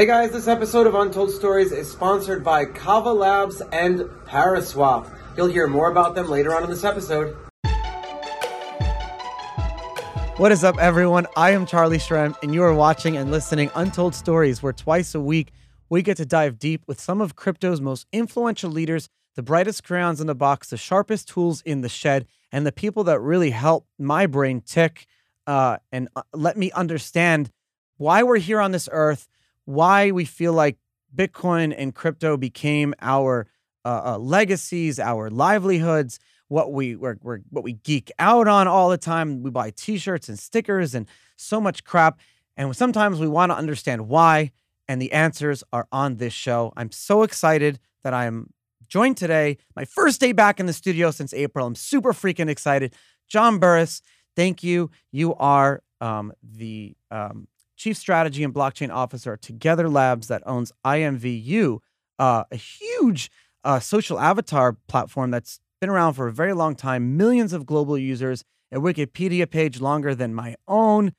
Hey guys, this episode of Untold Stories is sponsored by Kava Labs and Paraswap. You'll hear more about them later on in this episode. What is up, everyone? I am Charlie Shrem, and you are watching and listening Untold Stories, where twice a week we get to dive deep with some of crypto's most influential leaders, the brightest crayons in the box, the sharpest tools in the shed, and the people that really help my brain tick uh, and uh, let me understand why we're here on this earth, why we feel like Bitcoin and crypto became our uh, uh, legacies, our livelihoods, what we we're, we're, what we geek out on all the time. We buy T-shirts and stickers and so much crap, and sometimes we want to understand why. And the answers are on this show. I'm so excited that I am joined today, my first day back in the studio since April. I'm super freaking excited. John Burris, thank you. You are um, the um, chief strategy and blockchain officer at Together Labs that owns IMVU, uh, a huge uh, social avatar platform that's been around for a very long time, millions of global users, a Wikipedia page longer than my own.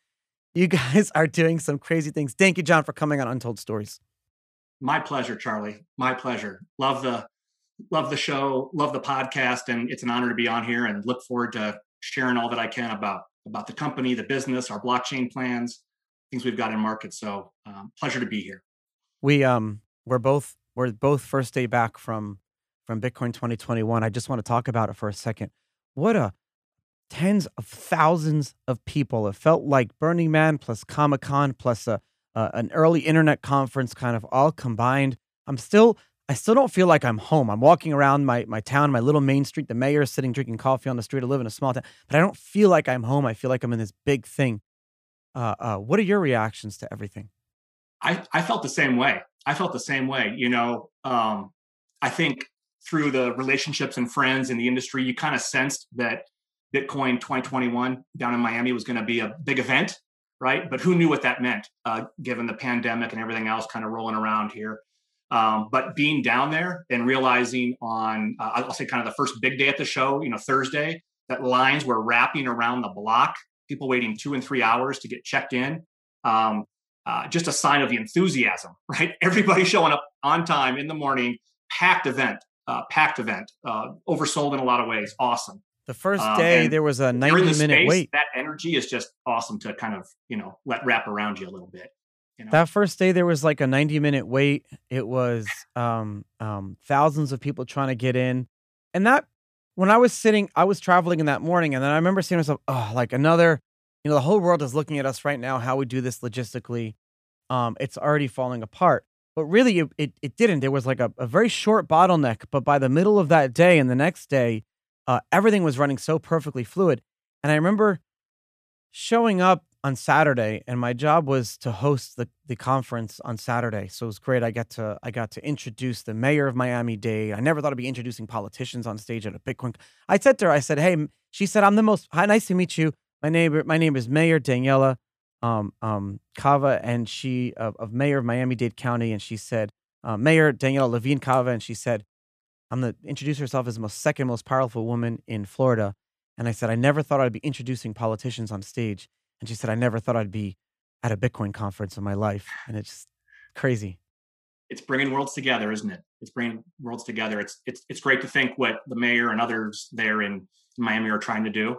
You guys are doing some crazy things. Thank you, John, for coming on Untold Stories. My pleasure, Charlie. My pleasure. Love the love the show, love the podcast, and it's an honor to be on here and look forward to sharing all that I can about about the company, the business, our blockchain plans, things we've got in market. So um, pleasure to be here. We um we're both we're both first day back from from Bitcoin 2021. I just want to talk about it for a second. What a tens of thousands of people. It felt like Burning Man plus Comic Con plus a, uh, an early internet conference kind of all combined. I'm still I still don't feel like I'm home. I'm walking around my my town, my little main street. The mayor is sitting drinking coffee on the street. I live in a small town, but I don't feel like I'm home. I feel like I'm in this big thing. Uh, uh, what are your reactions to everything? I I felt the same way. I felt the same way. You know, um, I think through the relationships and friends in the industry, you kind of sensed that Bitcoin 2021 down in Miami was going to be a big event, right? But who knew what that meant, uh, given the pandemic and everything else kind of rolling around here. Um, but being down there and realizing on, uh, I'll say kind of the first big day at the show, you know, Thursday, that lines were wrapping around the block, people waiting two and three hours to get checked in. Um, uh, just a sign of the enthusiasm, right? Everybody showing up on time in the morning, packed event uh, packed event, uh, oversold in a lot of ways. Awesome. The first um, day there was a 90 minute space, wait. That energy is just awesome to kind of, you know, let wrap around you a little bit. You know? That first day there was like a 90 minute wait. It was um, um, thousands of people trying to get in. And that, when I was sitting, I was traveling in that morning, and then I remember seeing myself, oh, like another, you know, the whole world is looking at us right now, how we do this logistically. Um, it's already falling apart. But really, it, it, it didn't. There was like a, a very short bottleneck. But by the middle of that day and the next day, uh, everything was running so perfectly fluid. And I remember showing up on Saturday, and my job was to host the, the conference on Saturday. So it was great. I got to I got to introduce the mayor of Miami Dade. I never thought I'd be introducing politicians on stage at a Bitcoin. I said to her, I said, "Hey," she said, "I'm the most. Hi, nice to meet you. My neighbor, my name is Mayor Daniela um, um, Cava, and she of, of mayor of Miami Dade County, and she said, uh, Mayor Daniela Levine Cava, and she said, I'm the introduce herself as the most second most powerful woman in Florida. And I said, I never thought I'd be introducing politicians on stage. And she said, I never thought I'd be at a Bitcoin conference in my life. And it's just crazy. It's bringing worlds together, isn't it? It's bringing worlds together. It's it's it's great to think what the mayor and others there in Miami are trying to do.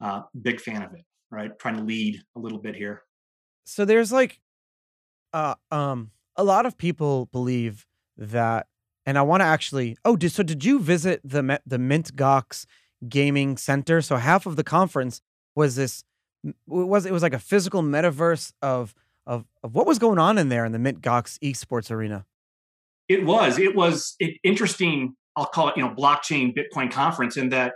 Uh, big fan of it right? Trying to lead a little bit here. So there's like, uh, um, a lot of people believe that, and I want to actually. Oh, did, so did you visit the the Mint Gox Gaming Center? So half of the conference was this. It was it was like a physical metaverse of of of what was going on in there in the Mint Gox esports arena. It was. It was it, interesting. I'll call it, you know, blockchain Bitcoin conference in that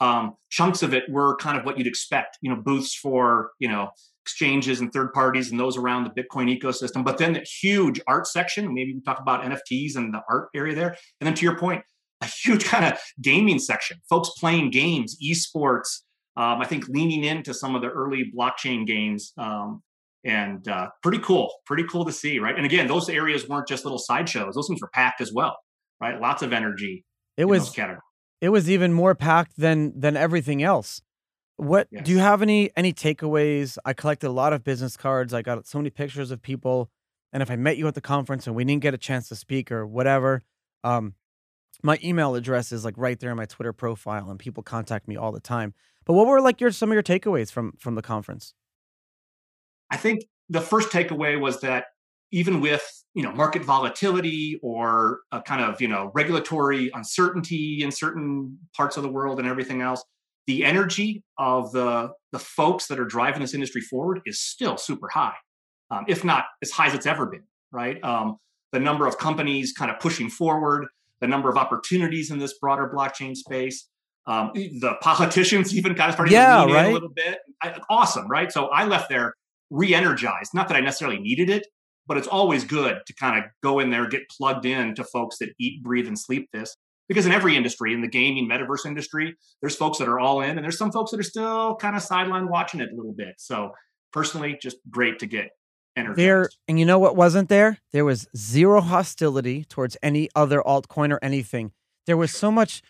um, chunks of it were kind of what you'd expect, you know, booths for, you know, exchanges and third parties and those around the Bitcoin ecosystem. But then the huge art section, maybe we talk about NFTs and the art area there. And then to your point, a huge kind of gaming section, folks playing games, esports. Um, I think leaning into some of the early blockchain games. Um, and uh, pretty cool, pretty cool to see, right? And again, those areas weren't just little sideshows; those things were packed as well, right? Lots of energy. It was it was even more packed than than everything else. What yes. do you have any any takeaways? I collected a lot of business cards. I got so many pictures of people, and if I met you at the conference and we didn't get a chance to speak or whatever, um, my email address is like right there in my Twitter profile, and people contact me all the time. But what were like your some of your takeaways from from the conference? I think the first takeaway was that even with you know market volatility or a kind of you know regulatory uncertainty in certain parts of the world and everything else, the energy of the the folks that are driving this industry forward is still super high, um, if not as high as it's ever been. Right, um, the number of companies kind of pushing forward, the number of opportunities in this broader blockchain space. Um, the politicians even kind of starting yeah, to lean right? in a little bit. I, awesome, right? So I left there re-energized. Not that I necessarily needed it, but it's always good to kind of go in there, get plugged in to folks that eat, breathe, and sleep this. Because in every industry, in the gaming metaverse industry, there's folks that are all in, and there's some folks that are still kind of sideline watching it a little bit. So personally, just great to get energized. There, and you know what wasn't there? There was zero hostility towards any other altcoin or anything. There was so much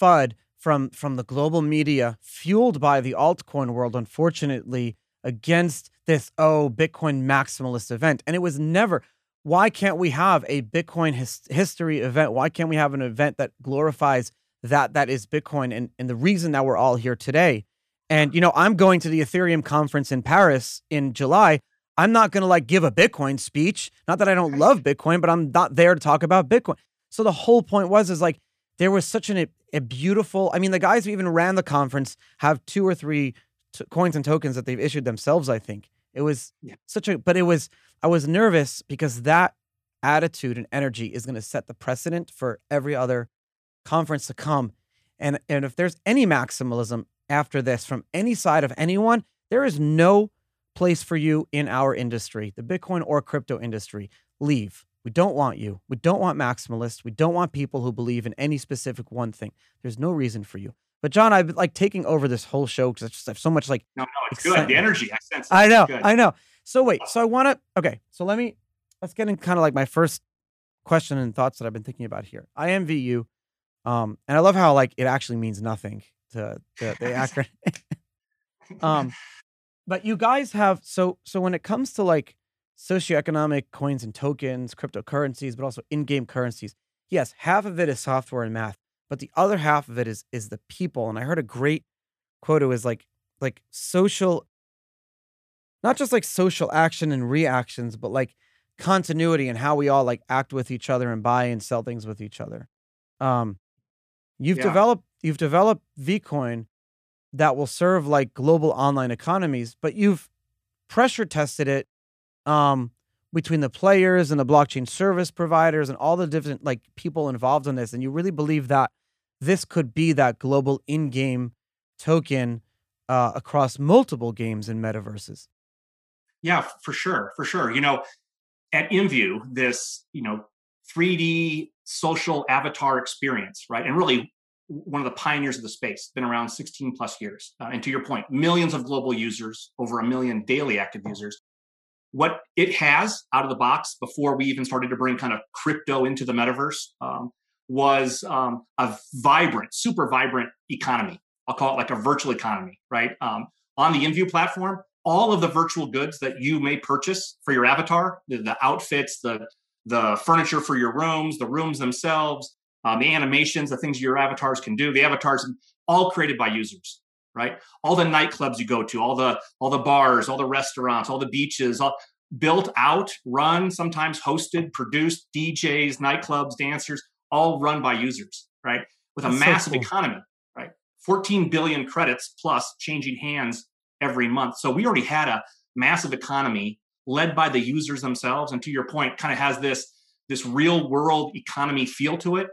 FUD from from the global media, fueled by the altcoin world, unfortunately, against this oh Bitcoin maximalist event, and it was never. Why can't we have a Bitcoin his- history event? Why can't we have an event that glorifies that that is Bitcoin and, and the reason that we're all here today? And you know, I'm going to the Ethereum conference in Paris in July. I'm not going to like give a Bitcoin speech. Not that I don't love Bitcoin, but I'm not there to talk about Bitcoin. So the whole point was is like there was such an, a beautiful. I mean, the guys who even ran the conference have two or three t- coins and tokens that they've issued themselves. I think it was Yeah. such a, but it was. I was nervous because that attitude and energy is going to set the precedent for every other conference to come. And and if there's any maximalism after this from any side of anyone, there is no place for you in our industry, the Bitcoin or crypto industry. Leave. We don't want you. We don't want maximalists. We don't want people who believe in any specific one thing. There's no reason for you. But John, I've been like taking over this whole show because I just have so much like No, no, it's good. The energy, I sense. it. I know. I know. So wait, so I want to. Okay, so let me let's get in kind of like my first question and thoughts that I've been thinking about here. IMVU, um, and I love how like it actually means nothing to the, the acronym. um, but you guys have so so when it comes to like socioeconomic coins and tokens, cryptocurrencies, but also in-game currencies. Yes, half of it is software and math, but the other half of it is is the people. And I heard a great quote. It was like like social not just like social action and reactions, but like continuity and how we all like act with each other and buy and sell things with each other. Um, you've Yeah. developed you've developed Vcoin that will serve like global online economies, but you've pressure tested it um, between the players and the blockchain service providers and all the different like people involved in this, and you really believe that this could be that global in-game token uh, across multiple games and metaverses. Yeah, for sure, for sure. You know, at IMVU, this you know 3D social avatar experience, right? And really one of the pioneers of the space, been around 16 plus years. Uh, and to your point, millions of global users, over a million daily active users. What it has out of the box before we even started to bring kind of crypto into the metaverse um, was um, a vibrant, super vibrant economy. I'll call it like a virtual economy, right? Um, on the IMVU platform, all of the virtual goods that you may purchase for your avatar, the, the outfits, the the furniture for your rooms, the rooms themselves, um, the animations, the things your avatars can do, the avatars all created by users, right? All the nightclubs you go to, all the all the bars, all the restaurants, all the beaches, all built out, run, sometimes hosted, produced, DJs, nightclubs, dancers, all run by users, right? With a That's so massive cool. economy, right? 14 billion credits plus changing hands every month. So we already had a massive economy led by the users themselves. And to your point, kind of has this this real world economy feel to it.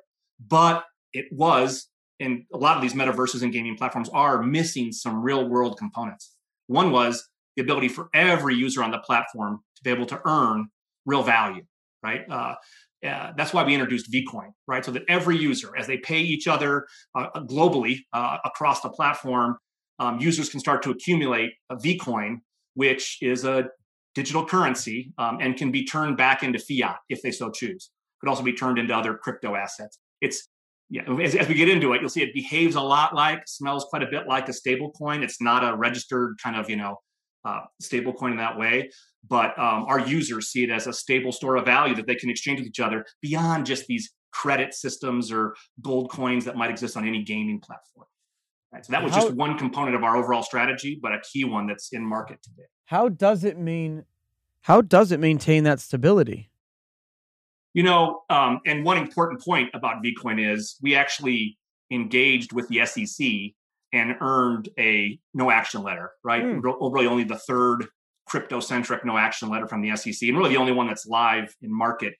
But it was, and a lot of these metaverses and gaming platforms are missing some real world components. One was the ability for every user on the platform to be able to earn real value, right? Uh, uh, that's why we introduced Vcoin, right? So that every user, as they pay each other uh, globally uh, across the platform, um, users can start to accumulate a Vcoin, which is a digital currency um, and can be turned back into fiat if they so choose. Could also be turned into other crypto assets. It's yeah, as, as we get into it, you'll see it behaves a lot like, smells quite a bit like a stable coin. It's not a registered kind of, you know, uh, stable coin in that way. but um, our users see it as a stable store of value that they can exchange with each other beyond just these credit systems or gold coins that might exist on any gaming platform. Right? So that was How- just one component of our overall strategy, but a key one that's in market today. How does it mean? How does it maintain that stability? You know, um, and one important point about Vcoin is we actually engaged with the SEC and earned a no action letter, right? Re- Really only the third crypto centric no action letter from the SEC, and really the only one that's live in market.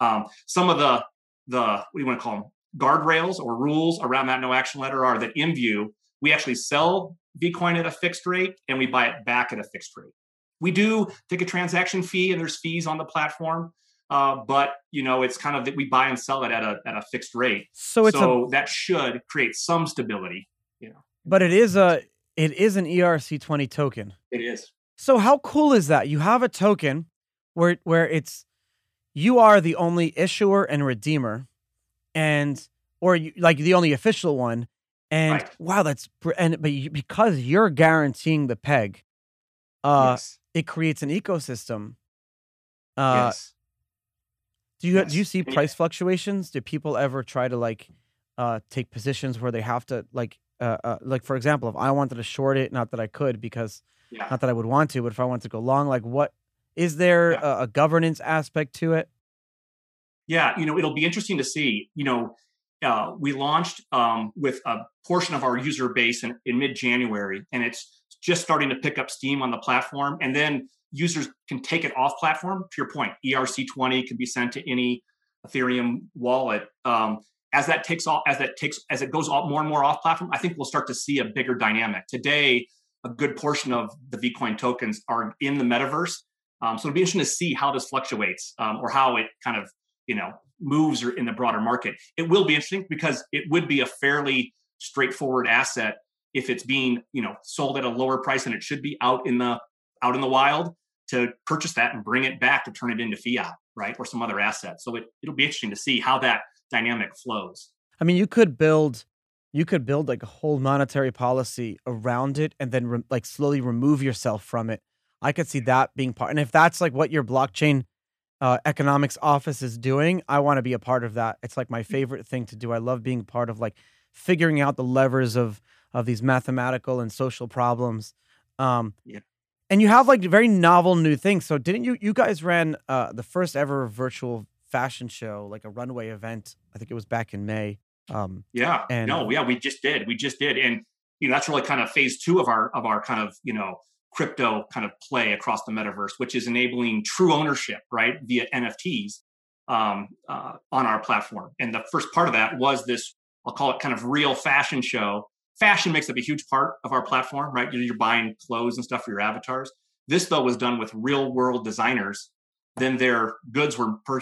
Um, some of the the what do you want to call them guardrails or rules around that no action letter are that IMVU we actually sell Vcoin at a fixed rate and we buy it back at a fixed rate. We do take a transaction fee and there's fees on the platform, uh, but you know it's kind of that we buy and sell it at a at a fixed rate. So it's a that should create some stability. You know. But it is a it is an ERC twenty token. It is. So how cool is that? You have a token where where it's you are the only issuer and redeemer, and or you, like the only official one. And Right. wow, that's and but you, because you're guaranteeing the peg, uh, yes. it creates an ecosystem. Uh, yes. Do you do you yes. see price fluctuations? Do people ever try to like uh, take positions where they have to like uh, uh, like for example, if I wanted to short it, not that I could because Yeah. not that I would want to, but if I wanted to go long, like what is there Yeah. a, a governance aspect to it? Yeah, you know, it'll be interesting to see. You know, uh, we launched um, with a portion of our user base in, in mid-January, and it's just starting to pick up steam on the platform. And then users can take it off platform. To your point, ERC20 can be sent to any Ethereum wallet. Um, as that takes off, as that takes, as it goes off more and more off platform, I think we'll start to see a bigger dynamic. Today, a good portion of the Vcoin tokens are in the metaverse. Um, so it'll be interesting to see how this fluctuates um, or how it kind of you know moves in the broader market it will be interesting because it would be a fairly straightforward asset if it's being you know sold at a lower price than it should be out in the out in the wild to purchase that and bring it back to turn it into fiat right or some other asset so it, it'll be interesting to see how that dynamic flows I mean, you could build, you could build like a whole monetary policy around it, and then re- like slowly remove yourself from it. I could see that being part. And if that's like what your blockchain uh, economics office is doing, I want to be a part of that. It's like my favorite thing to do. I love being part of like figuring out the levers of of these mathematical and social problems. Um, Yeah. And you have like very novel new things. So didn't you? You guys ran uh, the first ever virtual fashion show, like a runway event. I think it was back in May. Um, Yeah. And- no, yeah, we just did. We just did. And you know, that's really kind of phase two of our of our kind of, you know, crypto kind of play across the metaverse, which is enabling true ownership, right, via NFTs um, uh, on our platform. And the first part of that was this, I'll call it kind of real fashion show. Fashion makes up a huge part of our platform, right? You're, buying clothes and stuff for your avatars. This though was done with real world designers. Then their goods were per-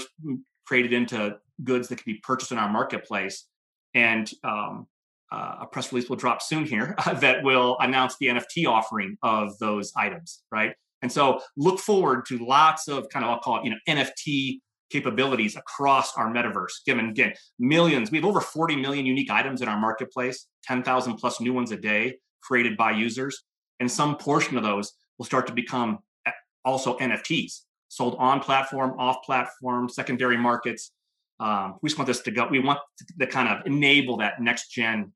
created into goods that could be purchased in our marketplace and um, uh, a press release will drop soon here that will announce the NFT offering of those items, right? And so look forward to lots of kind of I'll call it you know NFT capabilities across our metaverse. Given again millions, we have over 40 million unique items in our marketplace, 10,000 plus new ones a day created by users, and some portion of those will start to become also NFTs sold on platform, off platform, secondary markets. Um, we just want this to go. We want to, kind of enable that next gen,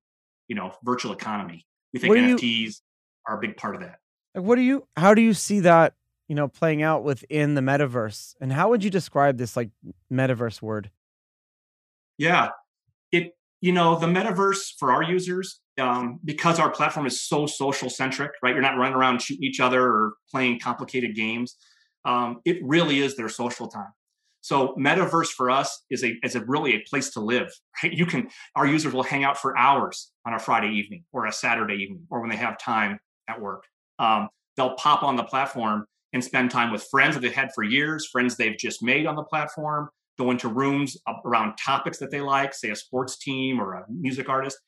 you know, virtual economy. We think do you- NFTs are a big part of that. like, what do you? How do you see that? You know, playing out within the metaverse, and how would you describe this like metaverse word? Yeah, it you know the metaverse for our users um, because our platform is so social centric, right? You're not running around shooting each other or playing complicated games. Um, it really is their social time. So metaverse for us is a is a really a place to live. Right? You can our users will hang out for hours on a Friday evening or a Saturday evening or when they have time at work. Um, they'll pop on the platform and spend time with friends that they've had for years, friends they've just made on the platform, go into rooms around topics that they like, say a sports team or a music artist.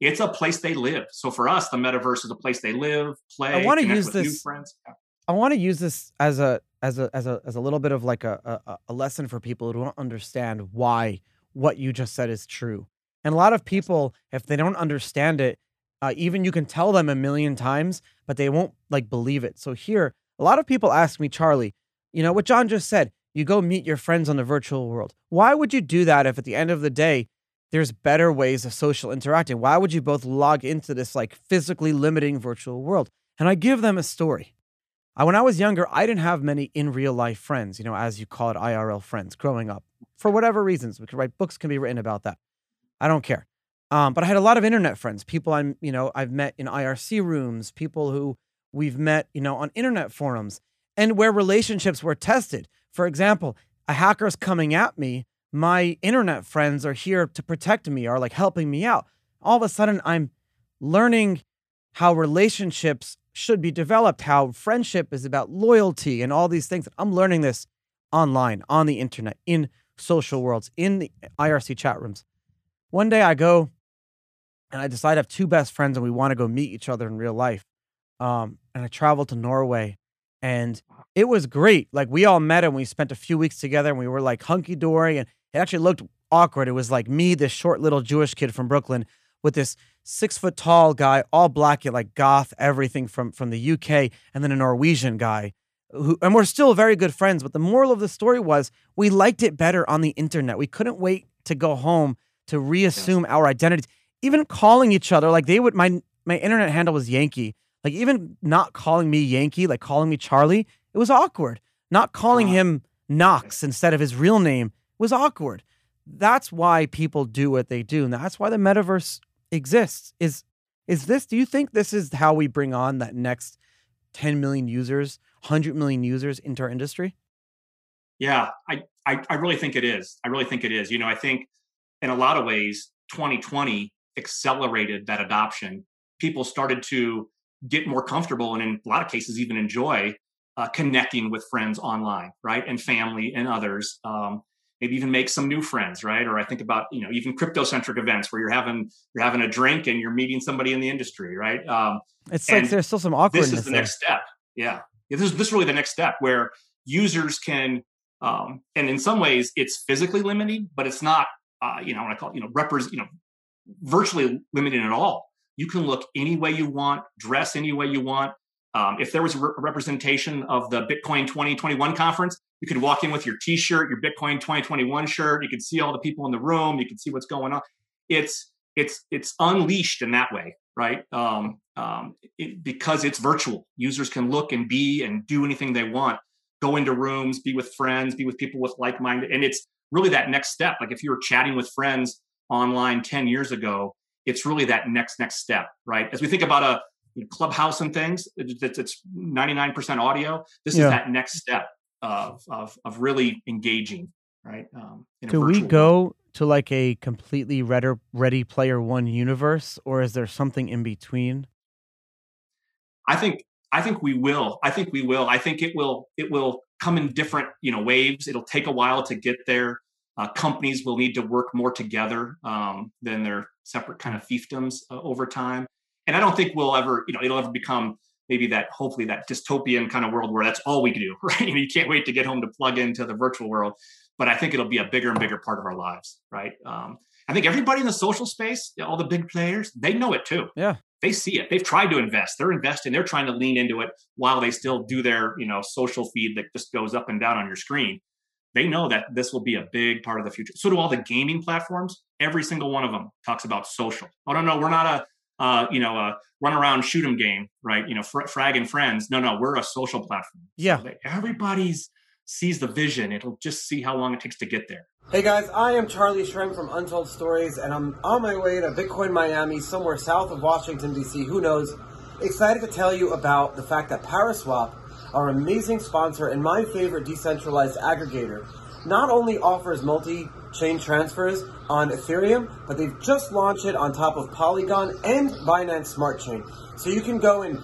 It's a place they live. So for us, the metaverse is a place they live, play. I wanna use with new this- friends. Yeah. I want to use this as a as a as a as a little bit of like a, a a lesson for people who don't understand why what you just said is true. And a lot of people, if they don't understand it, uh, even you can tell them a million times, but they won't like believe it. So here, a lot of people ask me, Charlie, You know, what John just said, you go meet your friends on the virtual world. Why would you do that if at the end of the day, there's better ways of social interacting? Why would you both log into this like physically limiting virtual world? And I give them a story. I, when I was younger, I didn't have many in real life friends, you know, as you call it, IRL friends growing up for whatever reasons. We could write books can be written about that. I don't care. Um, but I had a lot of internet friends, people I'm, you know, I've met in IRC rooms, people who we've met, you know, on internet forums and where relationships were tested. For example, a hacker's coming at me. My internet friends are here to protect me are like helping me out. All of a sudden, I'm learning how relationships should be developed, how friendship is about loyalty and all these things. I'm learning this online, on the internet, in social worlds, in the IRC chat rooms. One day I go and I decide I have two best friends and we want to go meet each other in real life. Um, and I traveled to Norway and it was great. Like we all met and we spent a few weeks together and we were like hunky dory and it actually looked awkward. It was like me, this short little Jewish kid from Brooklyn, with this six foot tall guy, all black, like goth, everything from from the UK, and then a Norwegian guy. Who, and we're still very good friends. But the moral of the story was we liked it better on the internet. We couldn't wait to go home to reassume our identities. Even calling each other, like they would, my my internet handle was Yankee. Like even not calling me Yankee, like calling me Charlie, it was awkward. Not calling him Knox instead of his real name was awkward. That's why people do what they do. And that's why the metaverse exists. Is is this do you think this is how we bring on that next 10 million users, 100 million users into our industry? Yeah, I, I, I really think it is. I really think it is. You know, I think in a lot of ways, 2020 accelerated that adoption. People started to get more comfortable and in a lot of cases even enjoy uh, connecting with friends online right and family and others um, maybe even make some new friends right or i think about you know even crypto centric events where you're having you're having a drink and you're meeting somebody in the industry right um, it's like there's still some awkwardness this is the there. next step yeah. yeah this is this is really the next step where users can um, and in some ways it's physically limiting but it's not uh, you know what i call it, you know represent you know virtually limiting at all you can look any way you want, dress any way you want. Um, if there was a re- representation of the Bitcoin 2021 conference, you could walk in with your T-shirt, your Bitcoin 2021 shirt. You could see all the people in the room. You could see what's going on. It's it's it's unleashed in that way, right? Um, um, it, because it's virtual. Users can look and be and do anything they want. Go into rooms, be with friends, be with people with like-minded, and it's really that next step. Like if you were chatting with friends online 10 years ago, it's really that next next step, right? As we think about a you know, clubhouse and things, it's, it's 99% audio. This yeah. is that next step of, of, of really engaging, right? Um, Do we go to like a completely ready, ready player one universe or is there something in between? I think, I think we will. I think we will. I think it will, it will come in different, you know, waves. It'll take a while to get there. Uh, companies will need to work more together um, than their separate kind of fiefdoms uh, over time. And I don't think we'll ever, you know, it'll ever become maybe that hopefully that dystopian kind of world where that's all we can do, right? You, know, you can't wait to get home to plug into the virtual world. But I think it'll be a bigger and bigger part of our lives, right? Um, I think everybody in the social space, all the big players, they know it too. Yeah. They see it. They've tried to invest. They're investing. They're trying to lean into it while they still do their, you know, social feed that just goes up and down on your screen they know that this will be a big part of the future. So do all the gaming platforms. Every single one of them talks about social. Oh no, no, we're not a uh, you know a run around shoot 'em game, right? You know, fr- frag and friends. No, no, we're a social platform. Yeah, so everybody's sees the vision. It'll just see how long it takes to get there. Hey guys, I am Charlie Shrem from Untold Stories, and I'm on my way to Bitcoin Miami, somewhere south of Washington D.C. Who knows? Excited to tell you about the fact that Paraswap our amazing sponsor and my favorite decentralized aggregator, not only offers multi chain transfers on Ethereum, but they've just launched it on top of Polygon and Binance Smart Chain. So you can go and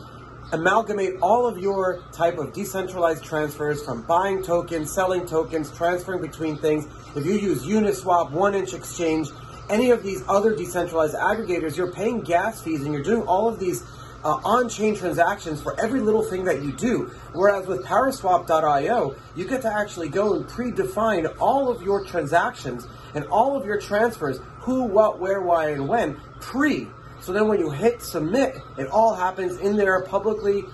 amalgamate all of your type of decentralized transfers from buying tokens, selling tokens, transferring between things. If you use Uniswap, 1inch Exchange, any of these other decentralized aggregators, you're paying gas fees and you're doing all of these uh, on-chain transactions for every little thing that you do. Whereas with Paraswap.io, you get to actually go and predefine all of your transactions and all of your transfers, who, what, where, why, and when, pre. So then when you hit submit, it all happens in there publicly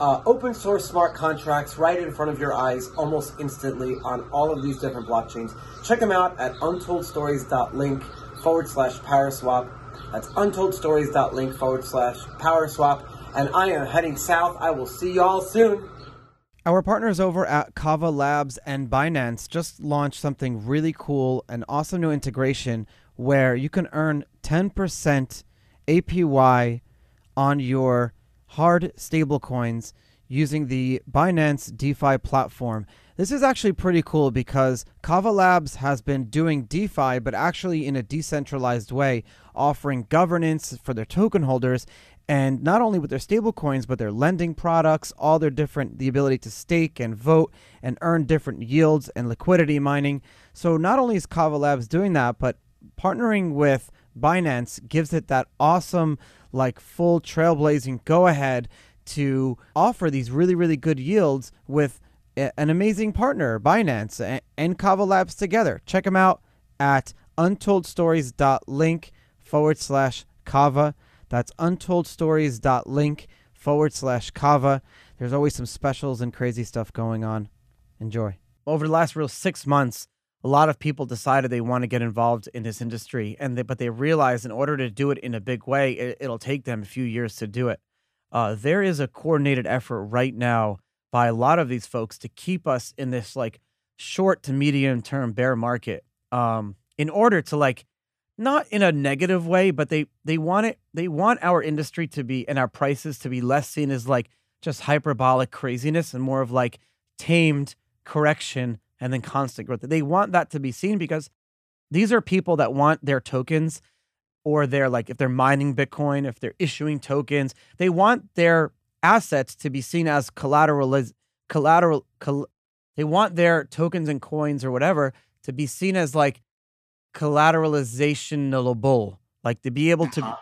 uh, open source smart contracts right in front of your eyes almost instantly on all of these different blockchains. Check them out at untoldstories.link forward slash Paraswap. That's untoldstories.link forward slash Paraswap. And I am heading south. I will see y'all soon. Our partners over at Kava Labs and Binance just launched something really cool, an awesome new integration where you can earn 10% APY on your hard stablecoins using the Binance DeFi platform. This is actually pretty cool because Kava Labs has been doing DeFi, but actually in a decentralized way, offering governance for their token holders. And not only with their stablecoins, but their lending products, all their different, the ability to stake and vote and earn different yields and liquidity mining. So not only is Kava Labs doing that, but partnering with Binance gives it that awesome, like full trailblazing go ahead to offer these really, really good yields with an amazing partner, Binance and Kava Labs together. Check them out at untoldstories.link forward slash Kava. That's untoldstories.link forward slash Kava. There's always some specials and crazy stuff going on. Enjoy. Over the last real six months, a lot of people decided they want to get involved in this industry, and they, but they realize in order to do it in a big way, it, will take them a few years to do it. Uh, there is a coordinated effort right now by a lot of these folks to keep us in this like short to medium term bear market um, in order to like not in a negative way but they they want it they want our industry to be and our prices to be less seen as like just hyperbolic craziness and more of like tamed correction and then constant growth. They want that to be seen because these are people that want their tokens or they're like if they're mining bitcoin if they're issuing tokens they want their assets to be seen as collateral collateral col- they want their tokens and coins or whatever to be seen as like collateralizationable like to be able to uh-huh.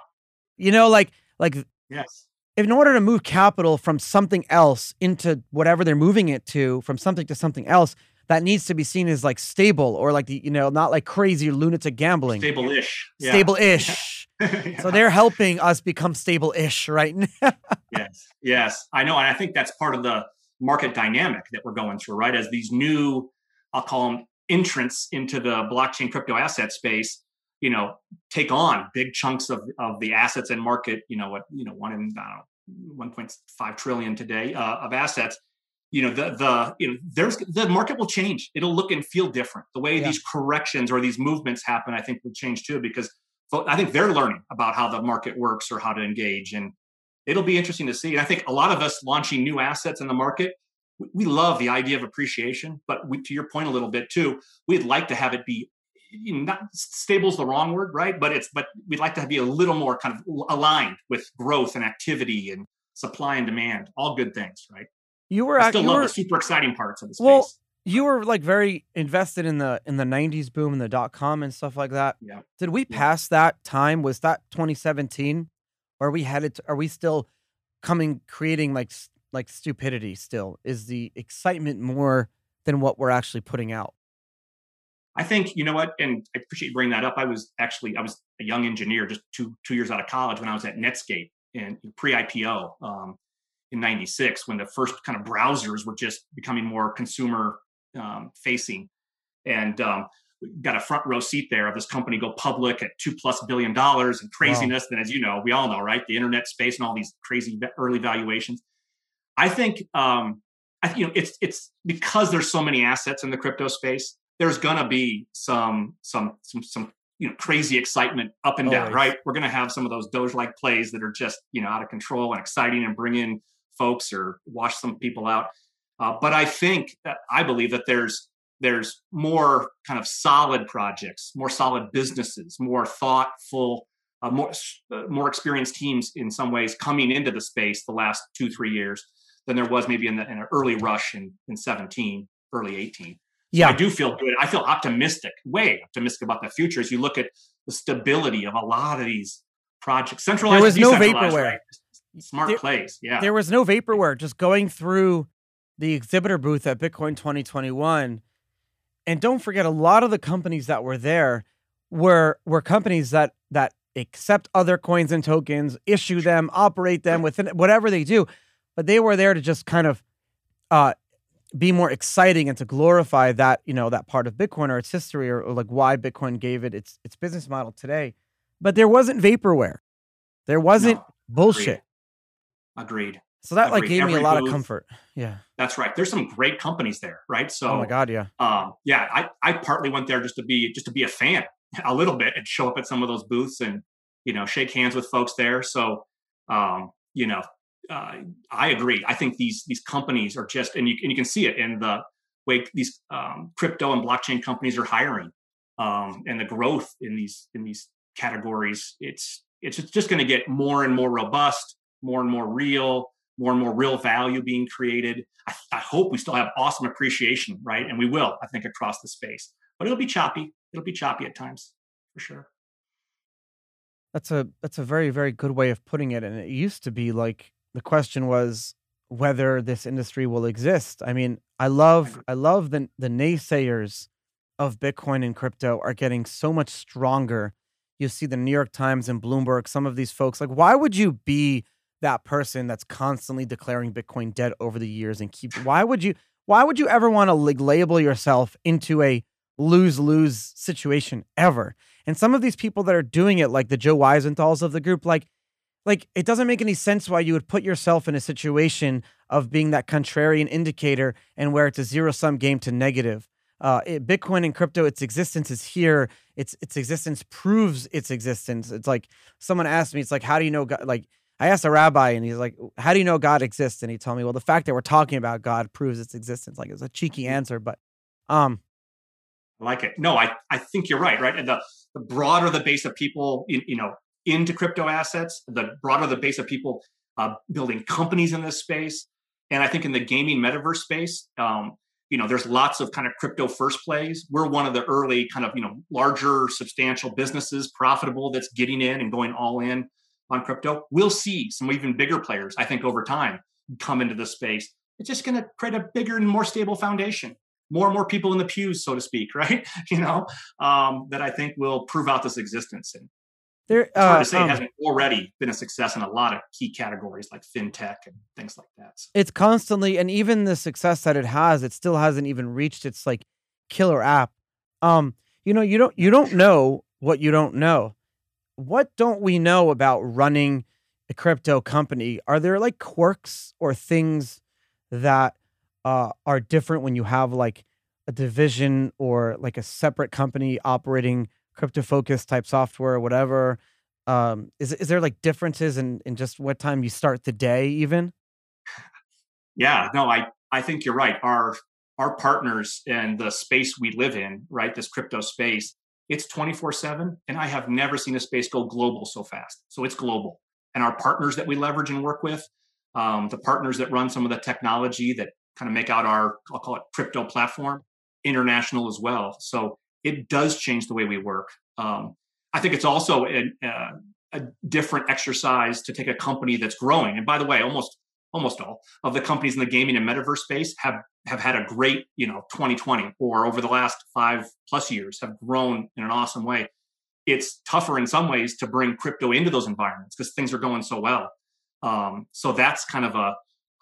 you know like like yes. in order to move capital from something else into whatever they're moving it to from something to something else that needs to be seen as like stable or like the you know not like crazy lunatic gambling. Stable-ish. Yeah. stable-ish yeah. so they're helping us become stable-ish right now. Yes yes. I know and i think that's part of the market dynamic that we're going through right? As these new i'll call them entrants into the blockchain crypto asset space you know take on big chunks of, of the assets and market you know what you know one in I don't know, 1.5 trillion today uh, of assets. You know the the you know there's the market will change. It'll look and feel different. The way yeah. these corrections or these movements happen i think will change too because i think they're learning about how the market works or how to engage and it'll be interesting to see and i think a lot of us launching new assets in the market we love the idea of appreciation but we, to your point a little bit too we'd like to have it be you know, not stable is the wrong word right but it's but we'd like to be a little more kind of aligned with growth and activity and supply and demand all good things right you were I still you love were, the super exciting parts of the space. You were like very invested in the in the 90s boom and the dot com and stuff like that. Yeah. Did we yeah. pass that time? Was that 2017? Or are we headed to, are we still coming creating like like stupidity still? Is the excitement more than what we're actually putting out? I think you know what, and I appreciate you bringing that up. I was actually I was a young engineer, just two two years out of college when I was at Netscape and pre IPO. Um, in 96 when the first kind of browsers were just becoming more consumer um, facing and um, got a front row seat there of this company go public at two plus billion dollars and craziness wow. and as you know we all know right the internet space and all these crazy early valuations i think um, I, you know it's it's because there's so many assets in the crypto space there's gonna be some some some some you know crazy excitement up and down Always. right we're gonna have some of those doge like plays that are just you know out of control and exciting and bring in folks or wash some people out. Uh, but I think I believe that there's there's more kind of solid projects, more solid businesses, more thoughtful, uh, more uh, more experienced teams in some ways coming into the space the last two three years than there was maybe in, the, in an early rush in in 17, early 18. So yeah, I do feel good. I feel optimistic, way optimistic about the future as you look at the stability of a lot of these projects. Centralized, there was no vaporware. Right? Smart there, plays. Yeah. There was no vaporware. Just going through the exhibitor booth at Bitcoin 2021. And don't forget, a lot of the companies that were there were were companies that that accept other coins and tokens, issue them, operate them within whatever they do. but they were there to just kind of uh, be more exciting and to glorify that you know that part of Bitcoin or its history or, or like why Bitcoin gave it its its business model today. But there wasn't vaporware. There wasn't No, bullshit. Agreed. So that like gave me a Every lot of comfort. Yeah. That's right. There's some great companies there, right? So oh my god, yeah. um, yeah, I, I partly went there just to be just to be a fan a little bit and show up at some of those booths and you know shake hands with folks there. So um, you know, uh, I agree. I think these these companies are just and you and you can see it in the way these um, crypto and blockchain companies are hiring um, and the growth in these in these categories. It's it's just going to get more and more robust, more and more real, more and more real value being created. I, I hope we still have awesome appreciation, right? And we will, I think, across the space. But it'll be choppy. It'll be choppy at times, for sure. That's a that's a very very good way of putting it. And it used to be like the question was whether this industry will exist. I mean, I love. I love the the naysayers of Bitcoin and crypto are getting so much stronger. You see the New York Times and Bloomberg, some of these folks like why would you be that person that's constantly declaring Bitcoin dead over the years and keep why would you why would you ever want to like label yourself into a lose-lose situation ever? And some of these people that are doing it, like the Joe Weisenthal's of the group, like, like it doesn't make any sense why you would put yourself in a situation of being that contrarian indicator and where it's a zero-sum game to negative. Uh, it, Bitcoin and crypto, its existence is here. Its its existence proves its existence. It's like someone asked me, it's like, how do you know God? Like I asked a rabbi, and he's like, how do you know God exists? And he told me, well, the fact that we're talking about God proves its existence. Like it's a cheeky answer, but um, I like it. No, I, I think you're right, right? And the, the broader the base of people, in, you know, into crypto assets, the broader the base of people uh, building companies in this space. And I think in the gaming metaverse space, um, you know, there's lots of kind of crypto first plays. We're one of the early kind of, you know, larger, substantial businesses, profitable, that's getting in and going all in on crypto. We'll see some even bigger players, I think, over time come into the space. It's just going to create a bigger and more stable foundation. More and more people in the pews, so to speak, right? You know, um, that I think will prove out this existence. And there. it's hard Uh, to say um, it hasn't already been a success in a lot of key categories like fintech and things like that. So, it's constantly and even the success that it has it still hasn't even reached its like killer app um you know you don't you don't know what you don't know what don't we know about running a crypto company? Are there like quirks or things that uh are different when you have like a division or like a separate company operating crypto focused type software or whatever? Um is is there like differences in in just what time you start the day even? Yeah, no, I I think you're right. Our our partners and the space we live in, right, this crypto space, it's 24 7. And I have never seen a space go global so fast. So it's global. And our partners that we leverage and work with, um, the partners that run some of the technology that kind of make out our, I'll call it crypto platform, international as well. So it does change the way we work. Um, I think it's also uh, a different exercise to take a company that's growing. And by the way, almost almost all of the companies in the gaming and metaverse space have have had a great you know 2020 or over the last five plus years have grown in an awesome way. It's tougher in some ways to bring crypto into those environments because things are going so well. Um, so that's kind of a,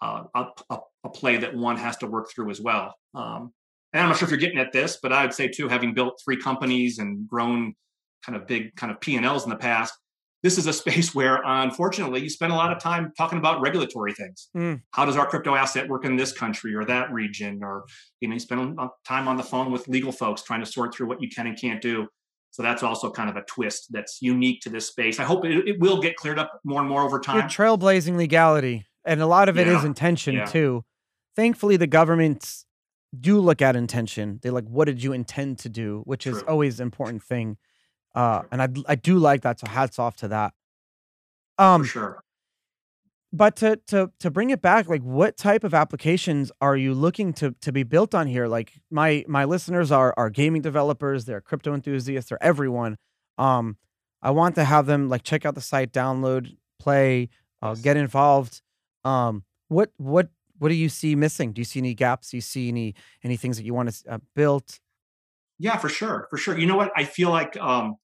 a, a, a play that one has to work through as well. Um, and i'm not sure if you're getting at this but i would say too having built three companies and grown kind of big kind of p&l's in the past this is a space where unfortunately you spend a lot of time talking about regulatory things Mm. how does our crypto asset work in this country or that region or you know you spend time on the phone with legal folks trying to sort through what you can and can't do so that's also kind of a twist that's unique to this space i hope it, it will get cleared up more and more over You're time trailblazing legality, and a lot of it is Yeah, intention yeah. too. Thankfully, the governments do look at intention. They like, what did you intend to do, which is always an important thing. Uh, and I I do like that. So hats off to that. Um, for sure but to to to bring it back, like, what type of applications are you looking to to be built on here? Like, my my listeners are are gaming developers, they're crypto enthusiasts, they're everyone. Um, I want to have them like check out the site, download, play, uh, Yes. get involved. Um, what what what do you see missing? Do you see any gaps? Do you see any any things that you want to uh, build? Yeah, for sure, for sure. You know what? I feel like um,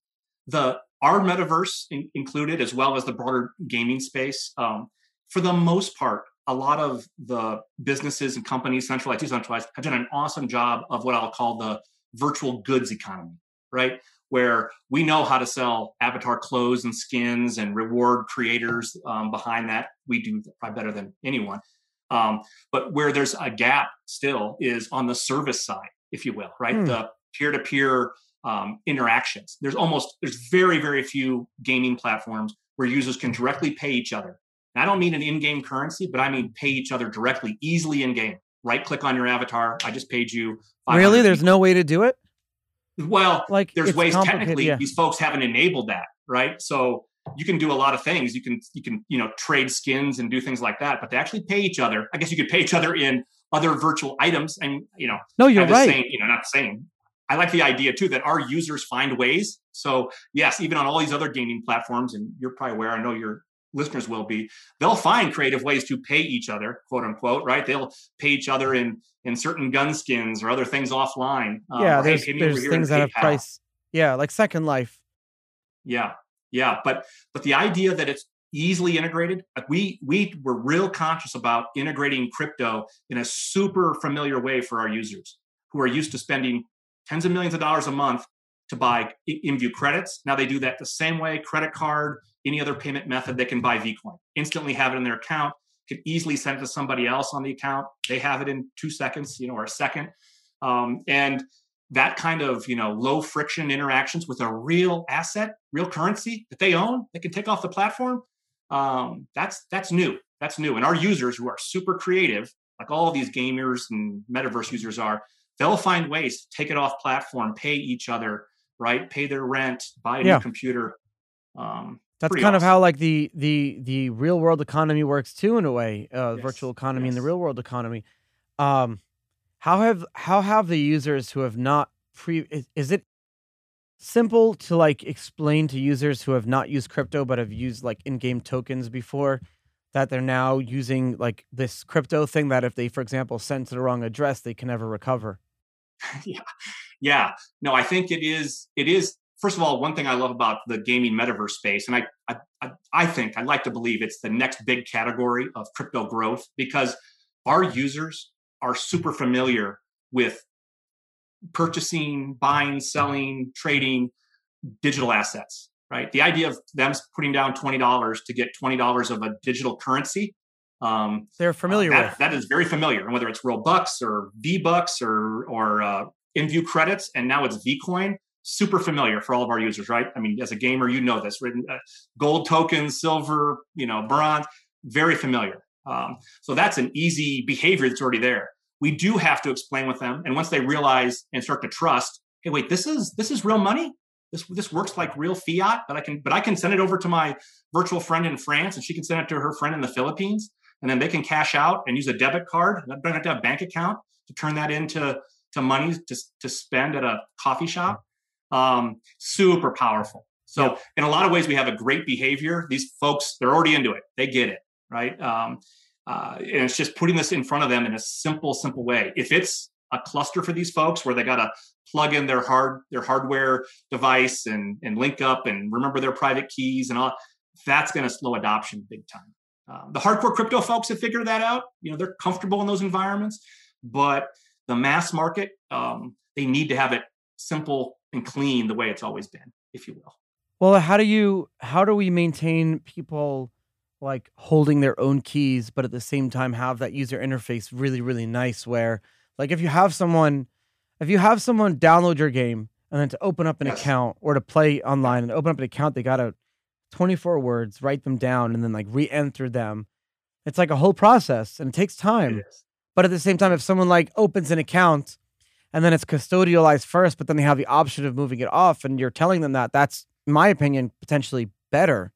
the our metaverse in, included, as well as the broader gaming space, um, for the most part, a lot of the businesses and companies, centralized, decentralized, have done an awesome job of what I'll call the virtual goods economy, right? Where we know how to sell avatar clothes and skins and reward creators um, behind that. We do probably better than anyone. Um, but where there's a gap still is on the service side, if you will, right? Hmm. The peer-to-peer um, interactions. There's almost there's very very few gaming platforms where users can directly pay each other. And I don't mean an in-game currency, but I mean pay each other directly, easily in game. Right click on your avatar. I just paid you. Really? There's people. no way to do it. Well, like there's ways technically. Yeah. These folks haven't enabled that, right? So you can do a lot of things. You can you can you know trade skins and do things like that. But they actually pay each other, I guess you could pay each other in other virtual items. And you know, no, you're right. Saying, you know, not saying I like the idea too that our users find ways. So yes, even on all these other gaming platforms, and you're probably aware, I know your listeners will be, they'll find creative ways to pay each other, quote unquote, right? They'll pay each other in in certain gun skins or other things offline. Um, yeah, there's, hey, there's things that have price. Yeah, like Second Life. Yeah, yeah, but but the idea that it's easily integrated, like we we were real conscious about integrating crypto in a super familiar way for our users who are used to spending tens of millions of dollars a month to buy IMVU credits. Now they do that the same way, credit card, any other payment method, they can buy Vcoin, instantly have it in their account, can easily send it to somebody else on the account. They have it in two seconds, you know, or a second. Um, and that kind of, you know, low friction interactions with a real asset, real currency that they own, they can take off the platform. Um, that's that's new. That's new. And our users who are super creative, like all these gamers and metaverse users are, they'll find ways to take it off platform, pay each other, right? Pay their rent, buy a yeah. new computer. Um, That's kind awesome. of how like the the the real world economy works too, in a way. Uh, yes. Virtual economy yes. and the real world economy. Um, how have how have the users who have not pre is, is it simple to like explain to users who have not used crypto but have used like in-game tokens before that they're now using like this crypto thing that if they for example send to the wrong address they can never recover yeah. Yeah. No i think it is it is first of all one thing i love about the gaming metaverse space and i i, I think i'd like to believe it's the next big category of crypto growth because our users are super familiar with purchasing buying selling trading digital assets right? The idea of them putting down $20 to get $20 of a digital currency um, They're familiar uh, that, with that is very familiar, and whether it's real bucks or V Bucks or or uh, IMVU credits, and now it's Vcoin. Super familiar for all of our users, right? I mean, as a gamer, you know this. Written uh, gold tokens, silver, you know, bronze, very familiar. Um, so that's an easy behavior that's already there. We do have to explain with them, and once they realize and start to trust, hey, wait, this is this is real money. This this works like real fiat, but I can but I can send it over to my virtual friend in France, and she can send it to her friend in the Philippines and then they can cash out and use a debit card. They don't have to have a bank account to turn that into to money to, to spend at a coffee shop. Um, super powerful. So in a lot of ways, we have a great behavior. These folks, they're already into it. They get it, right? Um, uh, and it's just putting this in front of them in a simple, simple way. If it's a cluster for these folks where they got to plug in their hard their hardware device and and link up and remember their private keys and all, that's going to slow adoption big time. Um, the hardcore crypto folks have figured that out. You know, they're comfortable in those environments, but the mass market, um, they need to have it simple and clean the way it's always been, if you will. Well, how do you how do we maintain people like holding their own keys, but at the same time have that user interface really, really nice? Where like if you have someone, if you have someone download your game and then to open up an yes. account or to play online and open up an account, they gotta 24 words, write them down, and then like re enter them. It's like a whole process and it takes time. but at the same time, if someone like opens an account and then it's custodialized first, but then they have the option of moving it off, and you're telling them that, that's, in my opinion, potentially better.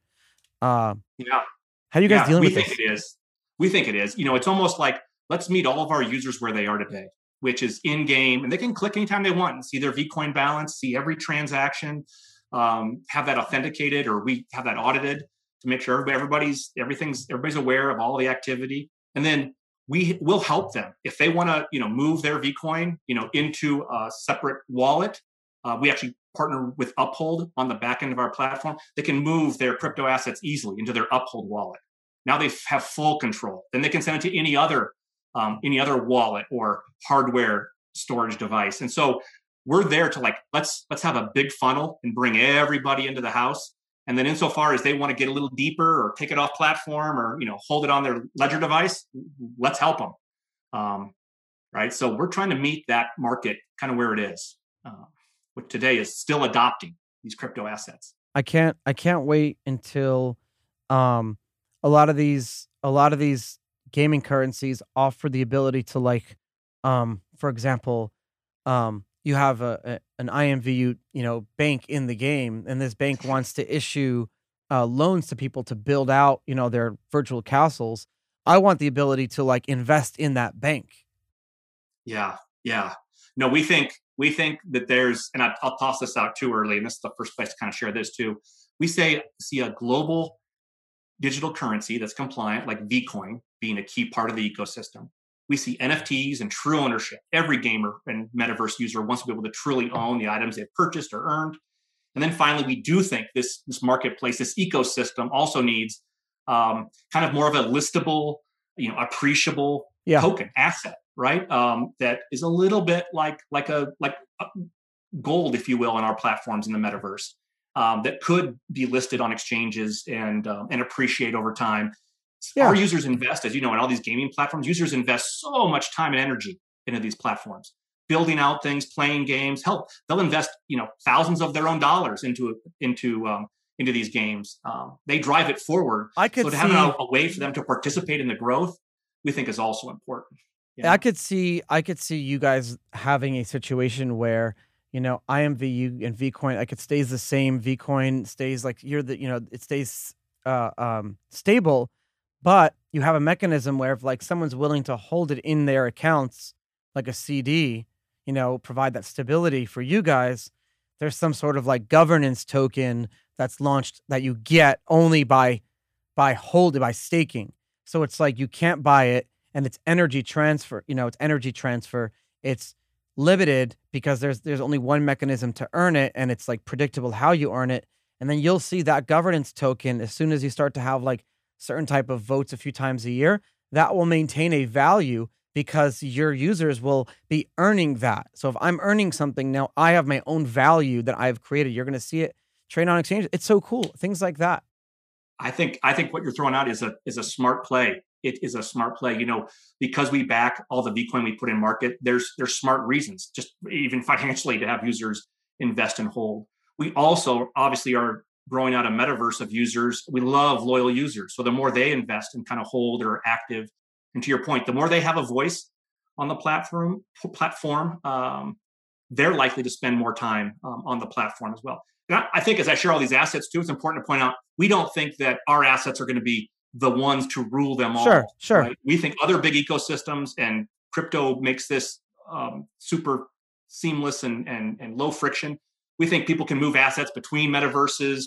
Uh, yeah. How do you guys yeah, dealing with this? We think it is. We think it is. You know, it's almost like let's meet all of our users where they are today, which is in game, and they can click anytime they want and see their Vcoin balance, see every transaction um, have that authenticated or we have that audited to make sure everybody's everything's everybody's aware of all the activity and then we will help them if they want to you know move their vcoin you know into a separate wallet uh, we actually partner with uphold on the back end of our platform they can move their crypto assets easily into their uphold wallet Now they have full control. Then they can send it to any other um, any other wallet or hardware storage device. And so we're there to like let's let's have a big funnel and bring everybody into the house. And then insofar as they want to get a little deeper or take it off platform or you know hold it on their ledger device, let's help them. Um, right. So we're trying to meet that market kind of where it is, uh, which today is still adopting these crypto assets. I can't I can't wait until um a lot of these a lot of these gaming currencies offer the ability to like um for example um you have a, a an IMVU you know bank in the game and this bank wants to issue uh, loans to people to build out you know their virtual castles I want the ability to like invest in that bank yeah yeah no we think we think that there's, and I, will toss this out too early, and this is the first place to kind of share this too. We say see a global digital currency that's compliant, like Vcoin, being a key part of the ecosystem. We see NFTs and true ownership. Every gamer and metaverse user wants to be able to truly own the items they've purchased or earned. And then finally, we do think this this marketplace, this ecosystem, also needs um, kind of more of a listable, you know, appreciable yeah. token asset right? Um, that is a little bit like like a like a gold, if you will, in our platforms in the metaverse um, that could be listed on exchanges and um, and appreciate over time. Yeah. Our users invest, as you know, in all these gaming platforms. Users invest so much time and energy into these platforms, building out things, playing games. Help they'll invest, you know, thousands of their own dollars into into um, into these games. Um, they drive it forward. I could so to see... have a, a way for them to participate in the growth, we think is also important. Yeah. I could see I could see you guys having a situation where you know IMVU and Vcoin like it stays the same. Vcoin stays like you're the you know it stays uh, um, stable, but you have a mechanism where if like someone's willing to hold it in their accounts like a CD, you know, provide that stability for you guys. There's some sort of like governance token that's launched that you get only by by holding by staking. So it's like you can't buy it and it's energy transfer. You know, it's energy transfer. It's limited because there's there's only one mechanism to earn it, and it's like predictable how you earn it. And then you'll see that governance token as soon as you start to have like certain type of votes a few times a year, that will maintain a value because your users will be earning that. So if I'm earning something now, I have my own value that I've created. You're going to see it trade on exchange. It's so cool. Things like that. I think I think what you're throwing out is a is a smart play it is a smart play. You know, because we back all the Vcoin we put in market, there's there's smart reasons, just even financially, to have users invest and hold. We also obviously are growing out a metaverse of users. We love loyal users. So the more they invest and kind of hold or active, and to your point, the more they have a voice on the platform platform, um, they're likely to spend more time um, on the platform as well. And I, I think as I share all these assets too, it's important to point out we don't think that our assets are going to be the ones to rule them all. Sure, sure. Right? We think other big ecosystems and crypto makes this um, super seamless and, and and low friction. We think people can move assets between metaverses,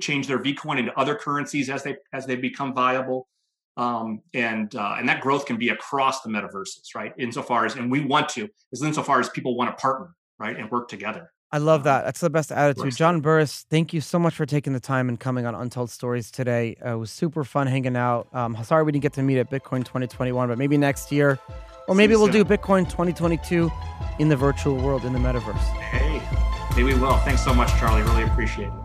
change their Vcoin into other currencies as they as they become viable, um, and uh, and that growth can be across the metaverses, right? Insofar as and we want to, as insofar as people want to partner, right, and work together. I love that. That's the best attitude. John Burris, thank you so much for taking the time and coming on Untold Stories today. Uh, it was super fun hanging out. Um, sorry we didn't get to meet at Bitcoin 2021, but maybe next year, or maybe we'll do Bitcoin 2022 in the virtual world, in the metaverse. Hey, maybe we will. Thanks so much, Charlie. Really appreciate it.